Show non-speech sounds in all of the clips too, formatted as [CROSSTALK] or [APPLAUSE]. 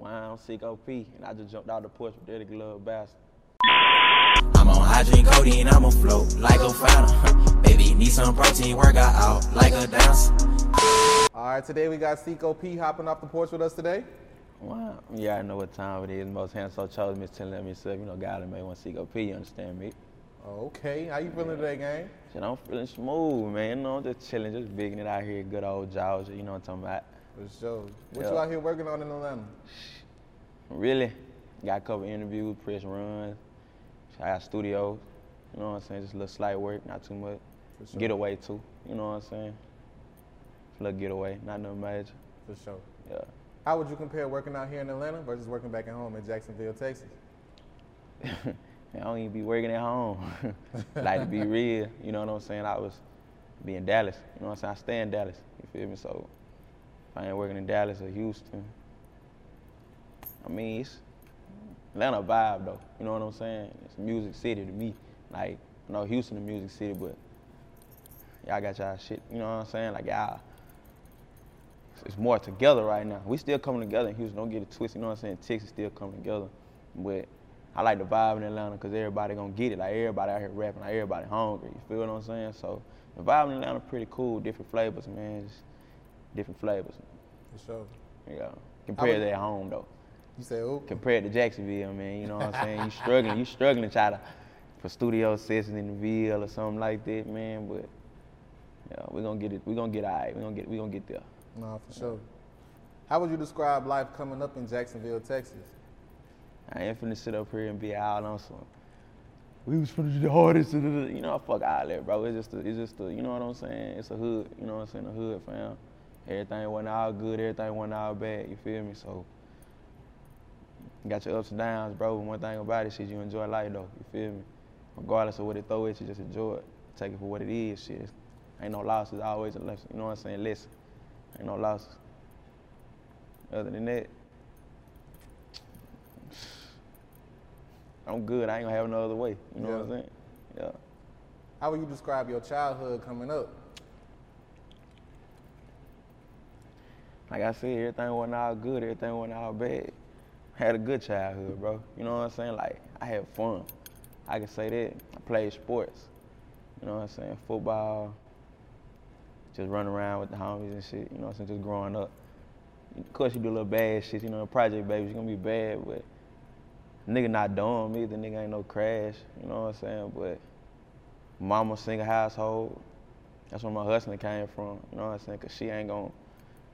Wow, Cico P, and I just jumped out the porch with that glove bastard. I'm on high drink codeine, I'm on float like a fountain. [LAUGHS] Baby, need some protein, work out out like a dancer. All right, today we got Cico P hopping off the porch with us today. Wow, yeah, I know what time it is. Most handsome chose me telling me, so you know, God may want to see OP, you understand me? Okay, how you feeling today, gang? Shit, I'm feeling smooth, man. You know, I'm just chilling, just bigging it out here, good old Georgia, you know what I'm talking about? For sure. What Yeah. you out here working on in Atlanta? Really? Got a couple interviews, press runs. I got studios. You know what I'm saying? Just a little slight work, not too much. Sure. Getaway too. You know what I'm saying? Just A little getaway, not no major. For sure. Yeah. How would you compare working out here in Atlanta versus working back at home in Jacksonville, Texas? [LAUGHS] I don't even be working at home. [LAUGHS] like to be real, you know what I'm saying? I was be in Dallas. You know what I'm saying? I stay in Dallas. You feel me? So I ain't working in Dallas or Houston, I mean it's Atlanta vibe though. You know what I'm saying? It's music city to me. Like I know Houston a music city, but y'all got y'all shit. You know what I'm saying? Like y'all. It's more together right now. We still coming together in Houston. Don't get it twisted. You know what I'm saying? Texas still coming together, but I like the vibe in Atlanta because everybody gonna get it. Like everybody out here rapping, like everybody hungry. You feel what I'm saying? So the vibe in Atlanta pretty cool. Different flavors, man. Just different flavors. For sure. Yeah. Compared would- to at home though. You say, oh, Compared to Jacksonville, man. You know what I'm saying? You struggling. You struggling to try to for studio sessions in the Ville or something like that, man. But yeah, we're gonna get it. We're gonna get alright. We gonna get. We gonna get there. no, for sure. How would you describe life coming up in Jacksonville, Texas? I ain't finna sit up here and be out on some. We was finna do the hardest, da, da, da." you know. Fuck all that, bro. It's just, a, it's just, a, you know what I'm saying. It's a hood, you know what I'm saying. A hood, fam. Everything wasn't all good, everything wasn't all bad. You feel me? So, got your ups and downs, bro. But one thing about it, shit, you enjoy life though. You feel me? Regardless of what it throw at you, just enjoy it. Take it for what it is. Shit, ain't no losses, always a lesson. You know what I'm saying? Listen, ain't no losses. Other than that, I'm good. I ain't gonna have no other way. You know what I'm saying? Yeah. How would you describe your childhood coming up? Like I said, everything wasn't all good, everything wasn't all bad. Had a good childhood, bro. You know what I'm saying? Like I had fun. I can say that. I played sports. You know what I'm saying? Football. Just running around with the homies and shit. You know what I'm saying? Just growing up. Of course, you do a little bad shit. You know, the project you gonna be bad, but nigga not dumb either. Nigga ain't no crash. You know what I'm saying? But mama single household. That's where my hustling came from. You know what I'm saying? Cause she ain't gon'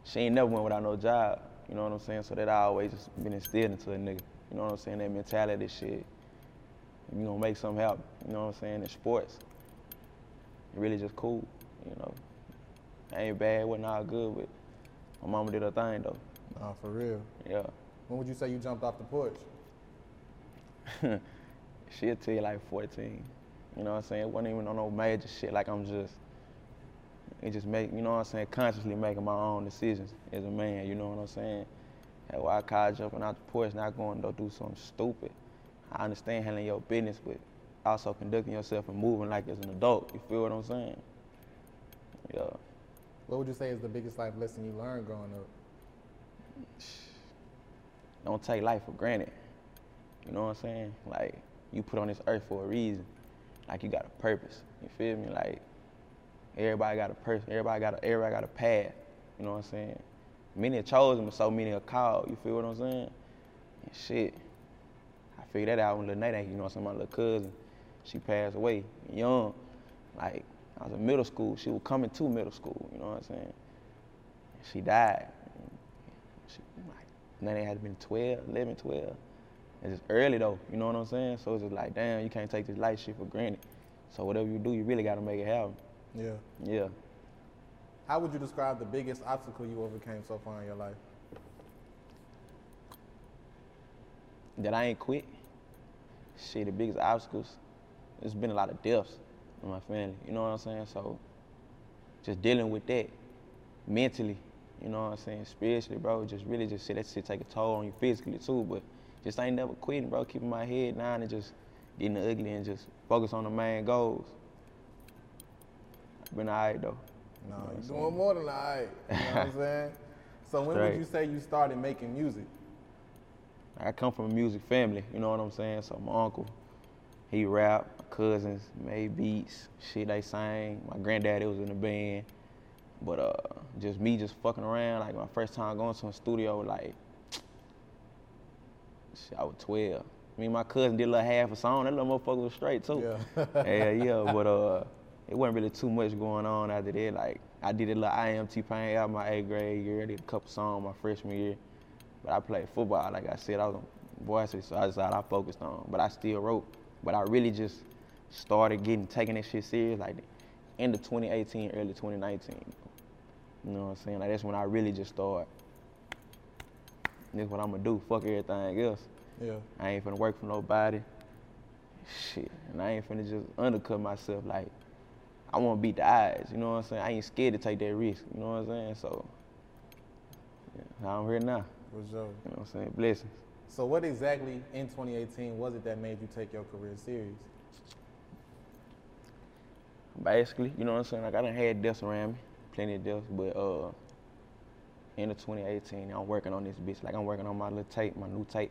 she ain't never went without no job. You know what I'm saying? So that I always just been instilled into a nigga. You know what I'm saying? That mentality shit. You gonna make something happen, you know what I'm saying? In sports. It really just cool, you know. Ain't bad, wasn't all good, but my mama did her thing though. Nah, for real. Yeah. When would you say you jumped off the porch? [LAUGHS] She'll tell you like 14. You know what I'm saying? It wasn't even on no major shit. Like I'm just, it just make, you know what I'm saying, consciously making my own decisions as a man. You know what I'm saying? That's why I call jumping out the porch, not going to do something stupid. I understand handling your business, but also conducting yourself and moving like as an adult. You feel what I'm saying? Yeah. What would you say is the biggest life lesson you learned growing up? [SIGHS] don't take life for granted. You know what I'm saying? Like you put on this earth for a reason. Like you got a purpose. You feel me? Like everybody got a person. Everybody got a everybody got a path. You know what I'm saying? Many are chosen, but so many are called. You feel what I'm saying? And shit. I figured that out when Lil Nate, you know what I'm saying, my little cousin, she passed away young. Like I was in middle school. She was coming to middle school. You know what I'm saying? She died. She, like, they had been 12, 11, 12. It's just early though. You know what I'm saying? So it's just like, damn, you can't take this life shit for granted. So whatever you do, you really gotta make it happen. Yeah. Yeah. How would you describe the biggest obstacle you overcame so far in your life? that I ain't quit. Shit, the biggest obstacles, it's been a lot of deaths in my family. You know what I'm saying? So just dealing with that mentally, you know what I'm saying, spiritually, bro, just really just shit that shit take a toll on you physically too, but just ain't never quitting, bro, keeping my head down and just getting the ugly and just focus on the main goals. Been alright though. No, You know what you're saying? doing more than all right. You know what I'm [LAUGHS] saying? So when would you say you started making music? I come from a music family, you know what I'm saying? So my uncle, he rap, my cousins made beats, shit they sang. My granddaddy was in the band. But uh just me just fucking around, like my first time going to a studio, like shit, I was 12. Me and my cousin did a little half a song, that little motherfucker was straight too. Yeah. yeah, yeah, but uh it wasn't really too much going on after that. Like I did a little IMT Pain out my eighth grade year, I did a couple songs my freshman year. But I played football, like I said, I was on varsity, so I decided I focused on. But I still wrote. But I really just started getting taking that shit serious like end of 2018, early 2019. You know what I'm saying? Like that's when I really just started. This is what I'm gonna do. Fuck everything else. Yeah. I ain't finna work for nobody. Shit. And I ain't finna just undercut myself. Like, I wanna beat the odds. You know what I'm saying? I ain't scared to take that risk. You know what I'm saying? So, yeah, I'm here now. What's up? You know what I'm saying? Blessings. So what exactly in 2018 was it that made you take your career serious? Basically, you know what I'm saying? Like, I done had deaths around me. Plenty of deaths. But, uh, end of 2018, I'm working on this bitch. Like, I'm working on my little tape, my new tape.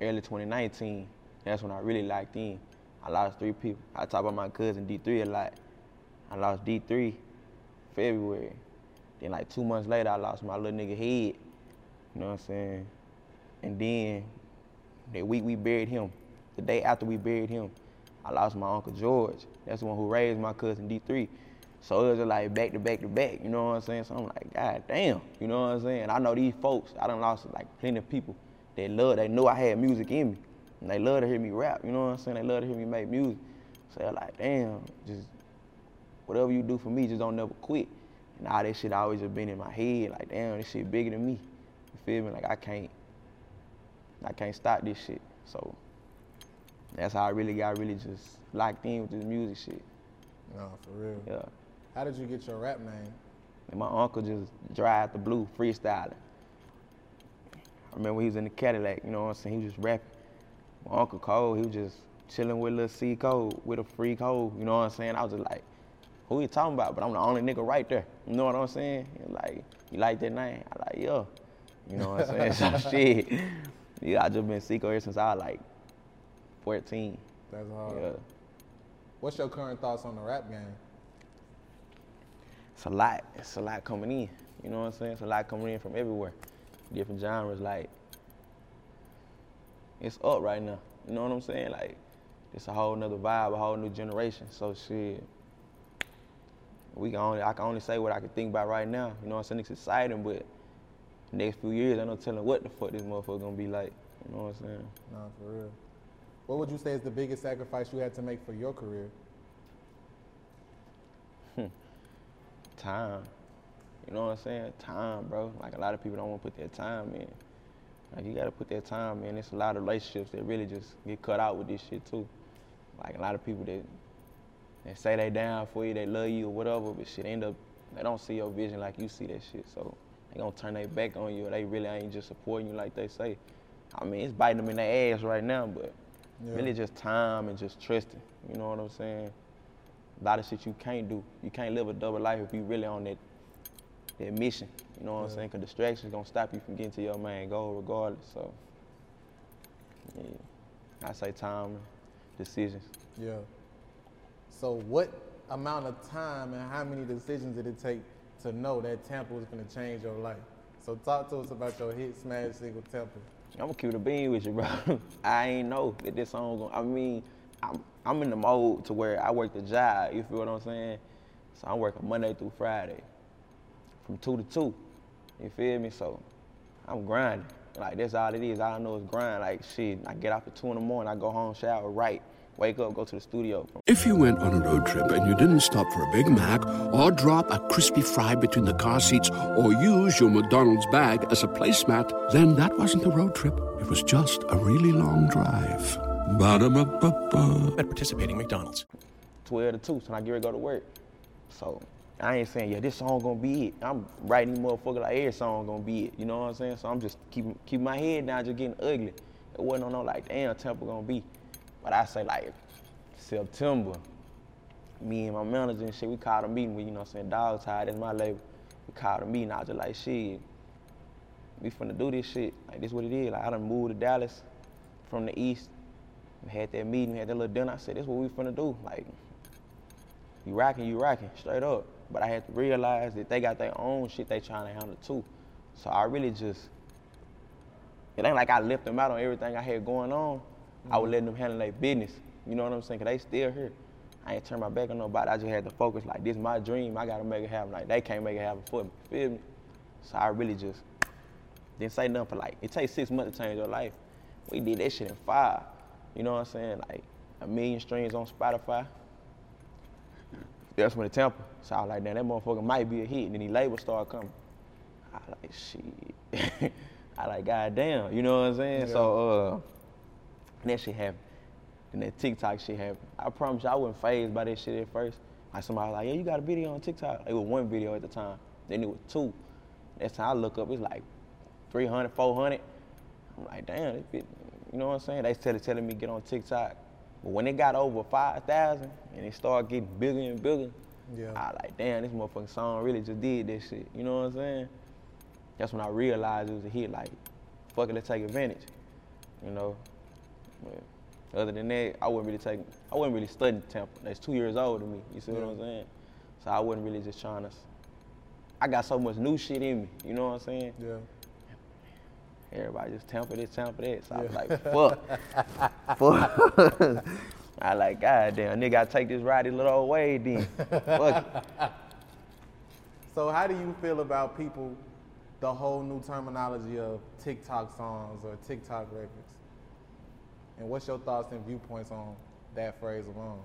Early 2019, that's when I really locked in. I lost three people. I talk about my cousin D3 a lot. I lost D3 February. Then like two months later, I lost my little nigga head. You know what I'm saying? And then the week we buried him, the day after we buried him, I lost my uncle George. That's the one who raised my cousin D3. So it was just like back to back to back, you know what I'm saying? So I'm like, God damn, you know what I'm saying? I know these folks, I done lost like plenty of people that love, they know I had music in me. And they love to hear me rap, you know what I'm saying? They love to hear me make music. So they're like, damn, just whatever you do for me, just don't never quit. And all that shit always just been in my head, like, damn, this shit bigger than me. You feel me? Like I can't, I can't stop this shit. So that's how I really got really just locked in with this music shit. No, for real. Yeah. How did you get your rap name? And my uncle just drive the blue, freestyling. I remember he was in the Cadillac, you know what I'm saying? He was just rapping. My Uncle Cole, he was just chilling with Lil C Cole, with a free Cole, you know what I'm saying? I was just like, who you talking about? But I'm the only nigga right there. You know what I'm saying? Like, you like that name? I like, yeah. You know what I'm saying? [LAUGHS] so shit. Yeah, I just been Cico ever since I was like 14. That's hard. Yeah. What's your current thoughts on the rap game? it's a lot. It's a lot coming in. You know what I'm saying? It's a lot coming in from everywhere. Different genres. Like, it's up right now. You know what I'm saying? Like, it's a whole nother vibe, a whole new generation. So shit. We can only I can only say what I can think about right now. You know what I'm saying? It's exciting, but next few years I no telling what the fuck this motherfucker gonna be like. You know what I'm saying? No, for real. What would you say is the biggest sacrifice you had to make for your career? Hmm. time. You know what I'm saying? Time, bro. Like a lot of people don't want to put their time in. Like you gotta put that time in. It's a lot of relationships that really just get cut out with this shit too. Like a lot of people that they say they down for you, they love you or whatever, but shit end up they don't see your vision like you see that shit. So they gonna turn their back on you. Or they really ain't just supporting you like they say. I mean, it's biting them in the ass right now, but Yeah. really just time and just trusting. You know what I'm saying? A lot of shit you can't do. You can't live a double life if you really on that that mission. You know what I'm Yeah. saying? Cause distractions gonna stop you from getting to your main goal regardless. So yeah, I say time, decisions. Yeah. So what amount of time and how many decisions did it take to know that Tampa was gonna change your life? So talk to us about your hit smash single Tampa. I'm gonna keep the bean with you, bro. [LAUGHS] I ain't know that this song gonna. I mean, I'm, I'm in the mode to where I work the job. You feel what I'm saying? So I'm working Monday through Friday, from two to two. You feel me? So I'm grinding. Like that's all it is. All I know is grind. Like shit, I get out at two in the morning. I go home, shower, write, wake up, go to the studio. If you went on a road trip and you didn't stop for a Big Mac or drop a crispy fry between the car seats or use your McDonald's bag as a placemat, then that wasn't a road trip. It was just a really long drive. Ba-da-ba-ba-ba. At participating McDonald's. 12 to 2, so I get ready to go to work. So I ain't saying, yeah, this song gonna be it. I'm writing motherfucker like every song gonna be it. You know what I'm saying? So I'm just keeping keep my head down, just getting ugly. It wasn't on no like, damn, Tampa gonna be. But I say like September, me and my manager and shit, we called a meeting with, you know what I'm saying, Dog Tide, that's my label. We called a meeting, I was just like, shit, we finna do this shit. Like this what it is. Like I done moved to Dallas from the east. We had that meeting, we had that little dinner. I said, this what we finna do. Like, you rocking, you rocking, straight up. But I had to realize that they got their own shit they trying to handle too. So I really just, it ain't like I left them out on everything I had going on. I was mm-hmm. letting them handle their business. You know what I'm saying? Cause they still here. I ain't turn my back on nobody. I just had to focus like this is my dream. I gotta make it happen. Like they can't make it happen for me. Feel me? So I really just didn't say nothing for like it takes six months to change your life. We did that shit in five. You know what I'm saying? Like a million streams on Spotify. That's when the Tampa. So I was like, damn, that motherfucker might be a hit. And then the labels started coming. I like shit. [LAUGHS] I like, goddamn, you know what I'm saying? So uh that shit happened. Then that TikTok shit happened. I promise you I wasn't phased by that shit at first. Like somebody was like, yeah, you got a video on TikTok. It was one video at the time. Then it was two. That's how I look up, it's like 300, 400. I'm like, damn, this you know what I'm saying? They started telling me get on TikTok. But when it got over 5,000 and it started getting bigger and bigger, Yeah. I like, damn, this motherfucking song really just did this shit. You know what I'm saying? That's when I realized it was a hit. Like, fuck it, let's take advantage. You know? But other than that, I wasn't really taking, I wasn't really studying Tampa. That's two years old to me. You see what I'm saying? So I wasn't really just trying to. I got so much new shit in me. You know what I'm saying? Yeah. Everybody just Tampa this, Tampa that. So I was like, fuck. fuck. [LAUGHS] I like, goddamn, nigga, I take this ride a little old way then. fuck it. So how do you feel about people, the whole new terminology of TikTok songs or TikTok records? And what's your thoughts and viewpoints on that phrase alone?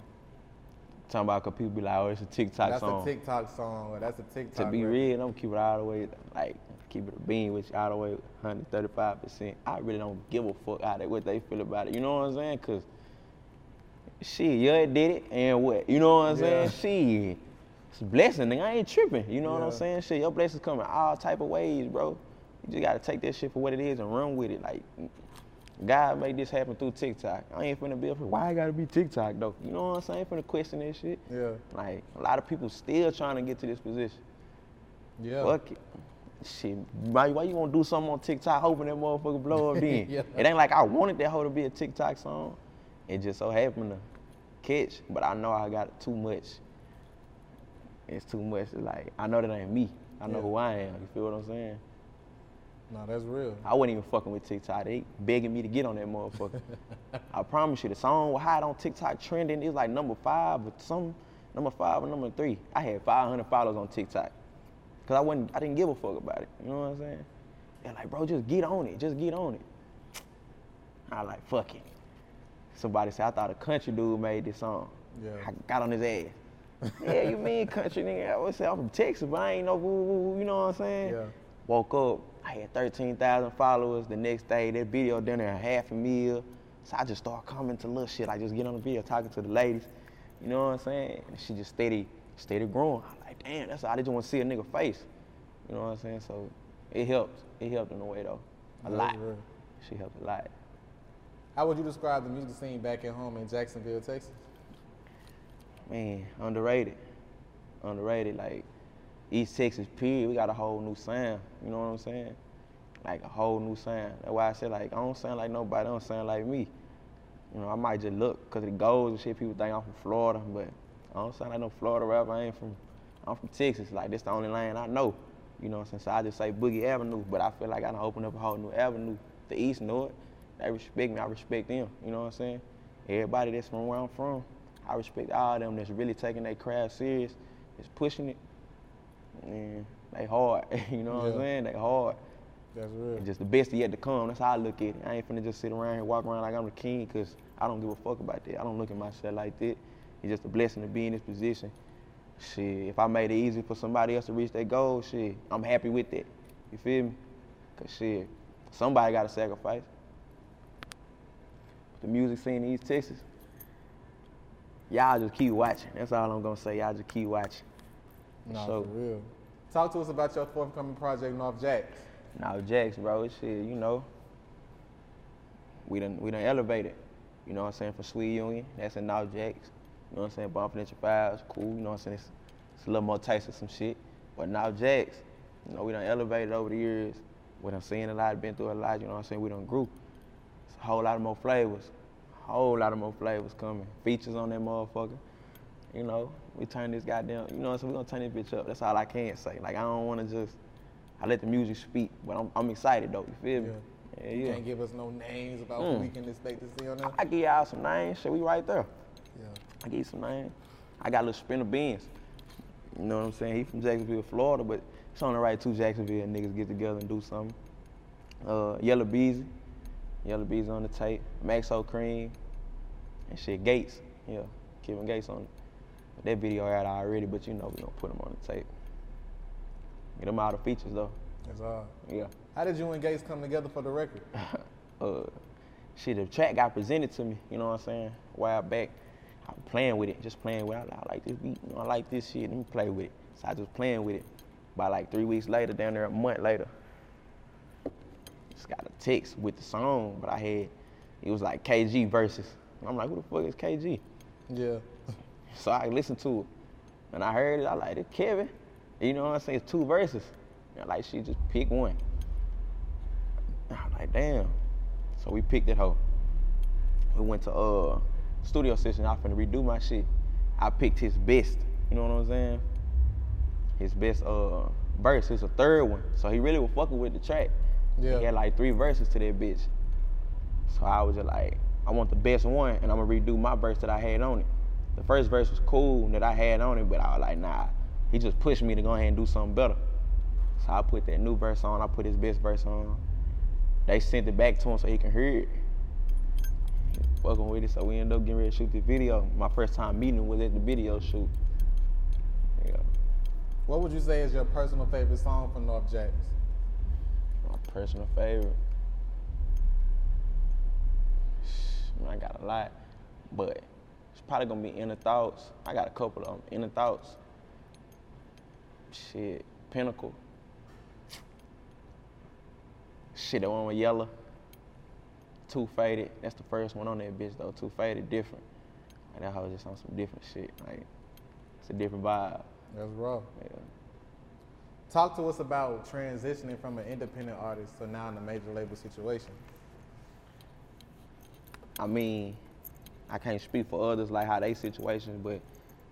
Talking about, cause people be like, oh, it's a TikTok that's song. That's a TikTok song or that's a TikTok. to be real, I'm keep it all the way, like, keep it a bean with you all the way 135%. I really don't give a fuck out of what they feel about it. You know what I'm saying? Cause shit, yeah, it did it, and what? You know what I'm Yeah. saying? Shit. It's a blessing, nigga. I ain't tripping. You know what I'm saying? Shit, your blessings come in all type of ways, bro. You just gotta take that shit for what it is and run with it. Like, God made this happen through TikTok. I ain't finna be up here. Why I gotta be TikTok though? You know what I'm saying? I ain't finna question that shit. Yeah. Like a lot of people still trying to get to this position. Yeah. Fuck it. Shit, why, why you gonna do something on TikTok hoping that motherfucker blow up then? [LAUGHS] Yeah. It ain't like I wanted that hoe to be a TikTok song. It just so happened to catch, but I know I got too much. It's too much. It's Like I know that ain't me. I know Yeah. who I am. You feel what I'm saying? No, that's real. I wasn't even fucking with TikTok. They begging me to get on that motherfucker. [LAUGHS] I promise you, the song was hot on TikTok trending. It was like number five or some, number five or number three. I had 500 followers on TikTok. Cause I wasn't, I didn't give a fuck about it. You know what I'm saying? They're like, bro, just get on it. Just get on it. I like, fuck it. Somebody said, I thought a country dude made this song. Yeah. I got on his ass. yeah, you mean country nigga? I would say I'm from Texas, but I ain't no woo woo, woo, you know what I'm saying? Yeah. Woke up, I had 13,000 followers. The next day, that video done there half a meal. So I just started commenting to little shit. I just get on the video talking to the ladies. You know what I'm saying? And she just steady, steady growing. I'm like, damn, that's all. I just want to see a nigga face. You know what I'm saying? So it helped. It helped in a way though. A That's lot. real. She helped a lot. How would you describe the music scene back at home in Jacksonville, Texas? Man, underrated. Underrated. Like East Texas, period. We got a whole new sound. You know what I'm saying? Like a whole new sound. That's why I said like I don't sound like nobody. I don't sound like me. You know, I might just look because it goes and shit. People think I'm from Florida, but I don't sound like no Florida rapper. I ain't from. I'm from Texas. Like this the only lane I know. You know what I'm saying? So I just say Boogie Avenue, but I feel like I done opened up a whole new avenue. The East know it. They respect me. I respect them. You know what I'm saying? everybody that's from where I'm from, I respect all of them that's really taking their craft serious, that's pushing it. And they hard, [LAUGHS] you know what I'm saying? They hard. That's real. And just the best yet to come. That's how I look at it. I ain't finna just sit around here, walk around like I'm the king, cause I don't give a fuck about that. I don't look at myself like that. It's just a blessing to be in this position. Shit, if I made it easy for somebody else to reach their goal, shit, I'm happy with that. You feel me? Cause shit, somebody gotta sacrifice. The music scene in East Texas, y'all just keep watching. That's all I'm gonna say. Y'all just keep watching. No, So- for real. Talk to us about your forthcoming project, North Jacks. Now Jax, bro, shit, you know, we done we done elevated. You know what I'm saying? For Sweet Union, that's in Now Jax. You know what I'm saying? Confidential fives, cool. You know what I'm saying? It's, it's a little more taste of some shit. But Now Jax, you know, we done elevated over the years. We done seen a lot, been through a lot. You know what I'm saying? We done grew. It's a whole lot of more flavors. A Whole lot of more flavors coming. Features on that motherfucker. You know, we turn this goddamn. You know what I'm saying? We gonna turn this bitch up. That's all I can say. Like I don't wanna just. I let the music speak, but I'm, I'm excited though. You feel me? Yeah, You yeah. can't give us no names about who Mm. we can expect to see on there. I give y'all some names. Shit, we right there. I you some man. I got a little Spinabenz. You know what I'm saying? He from Jacksonville, Florida, but it's on the right two Jacksonville niggas get together and do something. Uh, Yella Beezy. Yella Beezy on the tape. Maxo Kream. And shit, Gates. Yeah, Kevin Gates on it. That video out already, but you know we gonna put him on the tape. Get them all the features though. That's all. Yeah. How did you and Gates come together for the record? [LAUGHS] uh, shit, the track got presented to me, you know what I'm saying, a while back. I was playing with it, just playing with it. I, like this beat, you know, I like this shit, let me play with it. So I just playing with it. By like three weeks later, down there a month later, just got a text with the song, but I had, it was like KG verses. I'm like, who the fuck is KG? Yeah. [LAUGHS] So I listened to it. And I heard it, I like it, Kevin. You know what I'm saying? It's two verses. And like she just pick one. I'm like, damn. So we picked it hoe. We went to uh studio session, I finna redo my shit. I picked his best. You know what I'm saying? His best uh verse. It's a third one. So he really was fucking with the track. Yeah. He had like three verses to that bitch. So I was just like, I want the best one, and I'm gonna redo my verse that I had on it. The first verse was cool that I had on it, but I was like, nah. He just pushed me to go ahead and do something better. So I put that new verse on. I put his best verse on. They sent it back to him so he can hear it. Fucking with it, so we ended up getting ready to shoot the video. My first time meeting him was at the video shoot. Yeah, What would you say is your personal favorite song from North Jacks? my personal favorite. [SIGHS] I got a lot, but it's probably gonna be Inner Thoughts. I got a couple of them. Inner Thoughts. Shit, Pinnacle. Shit, that one with Yella. Too Faded. That's the first one on that bitch though. Too Faded, different. And that hoe just on some different shit. Like, it's a different vibe. That's raw. Yeah. Talk to us about transitioning from an independent artist to now in a major label situation. I mean, I can't speak for others like how they situations, but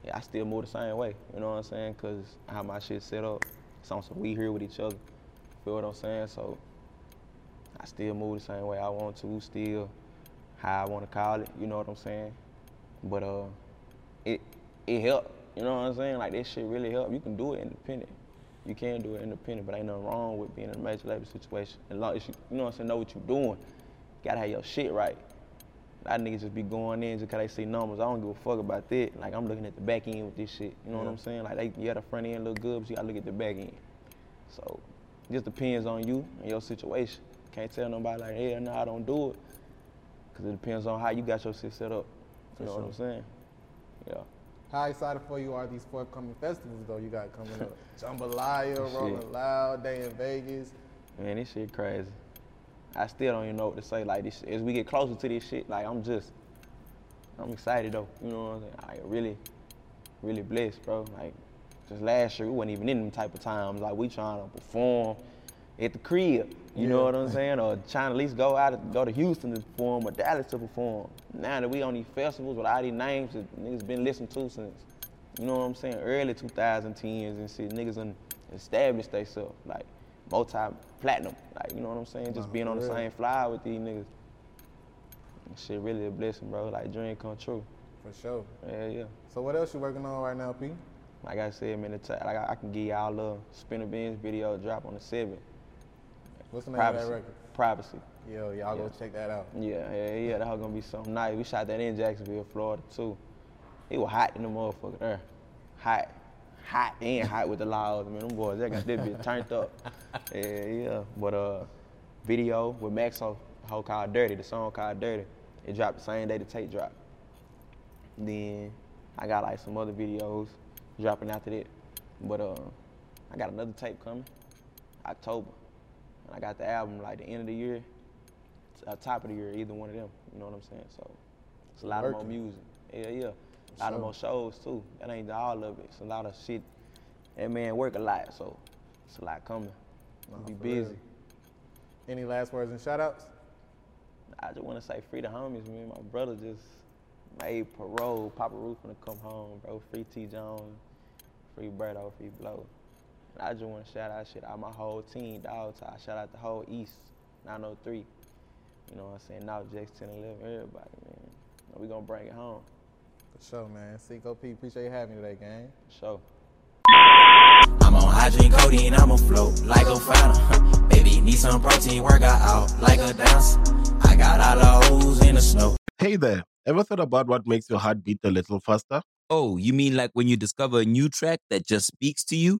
yeah, I still move the same way. You know what I'm saying? Cause how my shit set up, it's on some we here with each other. Feel what I'm saying? So still move the same way I want to, still how I want to call it. You know what I'm saying? But uh, it it helped. You know what I'm saying? Like this shit really helped. You can do it independent. You can do it independent, but ain't nothing wrong with being in a major label situation. As long as you, you know what I'm saying, know what you're doing. You gotta have your shit right. A lot of niggas just be going in just cause they see numbers. I don't give a fuck about that. Like I'm looking at the back end with this shit. You know what I'm saying? Like they, yeah, the front end look good, but you gotta look at the back end. So it just depends on you and your situation. Can't tell nobody like, hell no, I don't do it. Cause it depends on how you got your shit set up. For You know what I'm saying? Yeah. How excited for you are these forthcoming festivals though you got coming up? [LAUGHS] Jambalaya, Rolling Shit. Loud, Day N Vegas. Man, this shit crazy. I still don't even know what to say. Like this, as we get closer to this shit, like I'm just, I'm excited though. You know what I'm saying? Like really, really blessed, bro. Like just last year, we wasn't even in them type of times. Like we trying to perform at the crib. You know what I'm saying? Or trying to at least go out, go to Houston to perform or Dallas to perform. Now that we on these festivals with all these names that niggas been listening to since, you know what I'm saying, early 2010s and shit. Niggas done established themselves like multi-platinum. Like you know what I'm saying? Just Nah, being on the real. same fly with these niggas. Shit really a blessing, bro. Like dream come true. For sure. Yeah, yeah. So what else you working on right now, P? Like I said, man, the t- like I I can give y'all a little Spinabenz video drop on the seventh. What's the name Privacy. of that record? Privacy. Yo, y'all go check that out. Yeah, yeah, yeah. That was gonna be something nice. We shot that in Jacksonville, Florida too. It was hot in the motherfucker there. Hot. Hot and hot with the loud. Man, them boys, they got that bitch turned up. [LAUGHS] Yeah, yeah. But uh video with Maxo, the whole called Dirty, the song called Dirty. It dropped the same day the tape dropped. Then I got like some other videos dropping after that. But uh I got another tape coming, October. And I got the album like the end of the year, uh, top of the year, either one of them. You know what I'm saying? So it's a lot of more music. Yeah, yeah. A lot of more shows too. That ain't all of it. It's a lot of shit. That man work a lot, so it's a lot coming. Nah, be busy. real. Any last words and shout outs? I just want to say free the homies, man. My brother just made parole. Papa Roof gonna come home, bro. Free T Jones, free Berto, free Blow. And I just want to shout out shit out my whole team, dog. So I shout out the whole East, 903. You know what I'm saying? Now Jax 10 11, everybody, man. We gonna bring it home, For sure, man. Cico P, appreciate you having me today, gang. for sure. I'm on hygiene codeine, I'm a float like a fountain. [LAUGHS] Baby, need some protein, work out out like a dancer. I got all the O's in the snow. Hey there, ever thought about what makes your heart beat a little faster? Oh, you mean like when you discover a new track that just speaks to you?